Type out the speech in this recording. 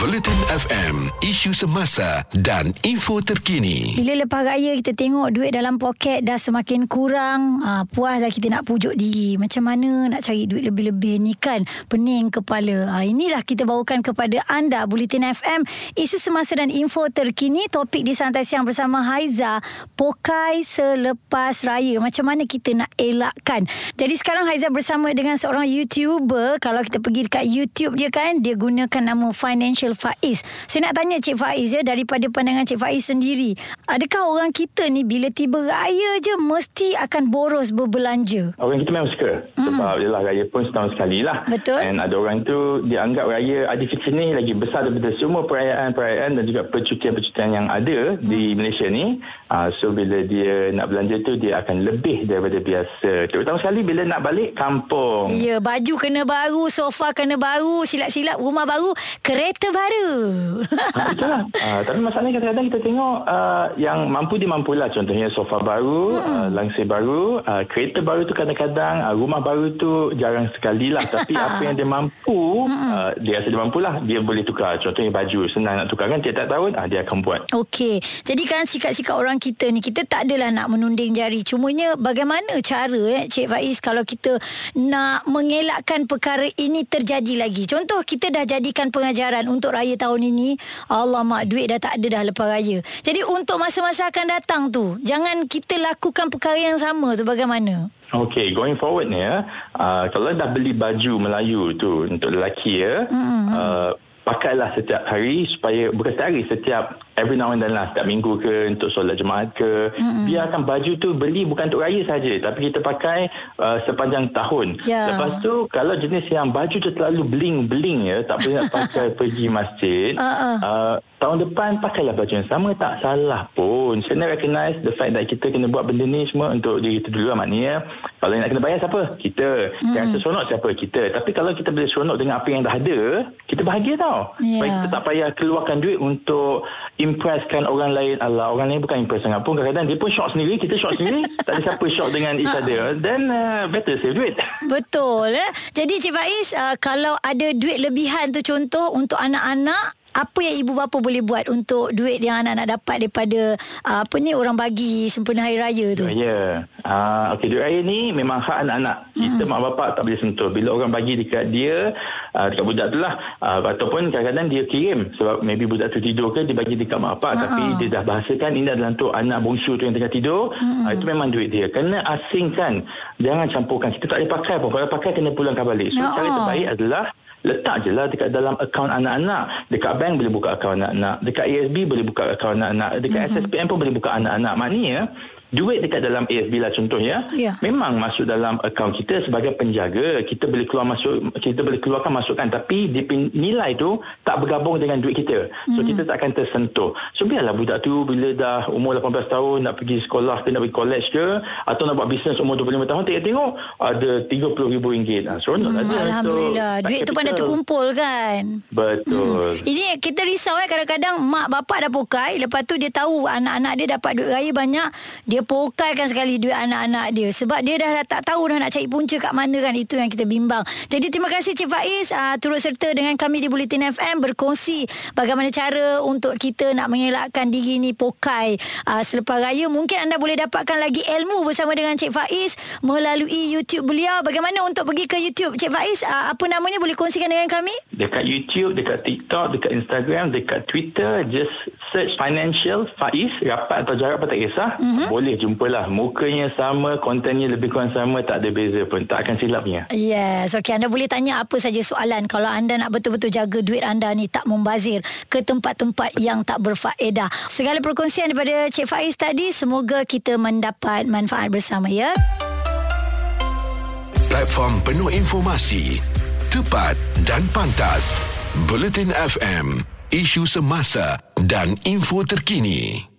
Bulletin FM, isu semasa dan info terkini. Bila lepas raya kita tengok duit dalam poket dah semakin kurang, ha, puas dah kita nak pujuk diri. Macam mana nak cari duit lebih-lebih ni kan? Pening kepala. Ha, inilah kita bawakan kepada anda Bulletin FM, isu semasa dan info terkini. Topik di Santai Siang bersama Haiza, pokai selepas raya. Macam mana kita nak elakkan? Jadi sekarang Haiza bersama dengan seorang YouTuber. Kalau kita pergi dekat YouTube dia kan, dia gunakan nama Financial Financial Faiz. Saya nak tanya Cik Faiz ya daripada pandangan Cik Faiz sendiri. Adakah orang kita ni bila tiba raya je mesti akan boros berbelanja? Orang kita memang suka. Mm. Sebab mm. lah raya pun setahun sekali lah. Betul. Dan ada orang tu dianggap raya Aidilfitri ni lagi besar daripada semua perayaan-perayaan dan juga percutian-percutian yang ada mm. di Malaysia ni. Uh, so bila dia nak belanja tu dia akan lebih daripada biasa. Terutama sekali bila nak balik kampung. Ya, baju kena baru, sofa kena baru, silap-silap rumah baru, kereta baru. Ha, itulah. Uh, tapi masalahnya kadang-kadang kita tengok uh, yang mampu dia mampulah. Contohnya sofa baru, hmm. uh, langsir baru, uh, kereta baru tu kadang-kadang, uh, rumah baru tu jarang sekali lah. Tapi apa yang dia mampu, uh, dia rasa dia mampulah. Dia boleh tukar. Contohnya baju, senang nak tukar kan. Tiap-tiap tahun, uh, dia akan buat. Okey. Jadi kan sikap-sikap orang kita ni, kita tak adalah nak menunding jari. Cumanya bagaimana cara eh, Cik Faiz kalau kita nak mengelakkan perkara ini terjadi lagi. Contoh kita dah jadikan pengajaran untuk raya tahun ini Allah mak duit dah tak ada dah lepas raya jadi untuk masa-masa akan datang tu jangan kita lakukan perkara yang sama tu bagaimana Okay, going forward ni ya, uh, kalau dah beli baju Melayu tu untuk lelaki ya, mm-hmm. uh, pakailah setiap hari supaya bukan setiap hari setiap every now and then lah setiap minggu ke untuk solat jemaat ke mm-hmm. biarkan baju tu beli bukan untuk raya saja tapi kita pakai uh, sepanjang tahun yeah. lepas tu kalau jenis yang baju tu terlalu bling-bling ya tak boleh nak pakai pergi masjid uh-uh. uh, tahun depan pakailah baju yang sama tak salah pun saya recognize the fact that kita kena buat benda ni semua untuk diri kita dulu lah maknanya kalau nak kena bayar siapa? kita mm. yang seronok siapa? kita tapi kalau kita boleh seronok dengan apa yang dah ada kita bahagia tau yeah. Baik kita tak payah keluarkan duit untuk impresskan orang lain. Allah, orang lain bukan impress sangat pun. Kadang-kadang dia pun shock sendiri, kita shock sendiri. tak ada siapa shock dengan each other. Then uh, better save duit. Betul. Eh? Jadi Cik Faiz, uh, kalau ada duit lebihan tu contoh untuk anak-anak, apa yang ibu bapa boleh buat untuk duit yang anak-anak dapat daripada uh, apa ni orang bagi sempena hari raya tu? Ya. Yeah. Uh, okey duit raya ni memang hak anak-anak. Kita hmm. mak bapak tak boleh sentuh. Bila orang bagi dekat dia, uh, dekat budak tu lah uh, ataupun kadang-kadang dia kirim sebab maybe budak tu tidur ke dia bagi dekat mak bapak uh-huh. tapi dia dah bahasakan ini adalah untuk anak bongsu tu yang tengah tidur. Hmm. Uh, itu memang duit dia. Kena asingkan. Jangan campurkan. Kita tak boleh pakai pun. Kalau pakai kena pulangkan balik. So uh-huh. cara terbaik adalah letak je lah dekat dalam akaun anak-anak. Dekat bank boleh buka akaun anak-anak. Dekat ASB boleh buka akaun anak-anak. Dekat mm-hmm. SSPM pun boleh buka anak-anak. Maknanya duit dekat dalam ASB lah contohnya yeah. memang masuk dalam akaun kita sebagai penjaga kita boleh keluar masuk kita boleh keluarkan masukkan tapi nilai tu tak bergabung dengan duit kita so mm. kita tak akan tersentuh so biarlah budak tu bila dah umur 18 tahun nak pergi sekolah ke nak pergi college ke atau nak buat bisnes umur 25 tahun tengok-tengok ada RM30,000 ha, so mm. ada Alhamdulillah so, duit tu pun dah terkumpul kan betul mm. ini kita risau eh kadang-kadang mak bapak dah pokai lepas tu dia tahu anak-anak dia dapat duit raya banyak dia pokaikan sekali duit anak-anak dia. Sebab dia dah, dah tak tahu dah nak cari punca kat mana kan. Itu yang kita bimbang. Jadi terima kasih Cik Faiz uh, turut serta dengan kami di Bulletin FM berkongsi bagaimana cara untuk kita nak mengelakkan diri ni pokai uh, selepas raya. Mungkin anda boleh dapatkan lagi ilmu bersama dengan Cik Faiz melalui YouTube beliau. Bagaimana untuk pergi ke YouTube? Cik Faiz uh, apa namanya boleh kongsikan dengan kami? Dekat YouTube dekat TikTok dekat Instagram dekat Twitter just search financial Faiz rapat atau jarak pun tak kisah. Mm-hmm. boleh boleh jumpalah. Mukanya sama kontennya lebih kurang sama tak ada beza pun. Tak akan silapnya yes okey anda boleh tanya apa saja soalan. Kalau anda nak betul-betul jaga duit anda ni tak membazir ke tempat-tempat yang tak berfaedah. Segala perkongsian daripada Cik Faiz tadi semoga kita mendapat manfaat bersama ya. Platform penuh informasi tepat dan pantas. Bulletin FM isu semasa dan info terkini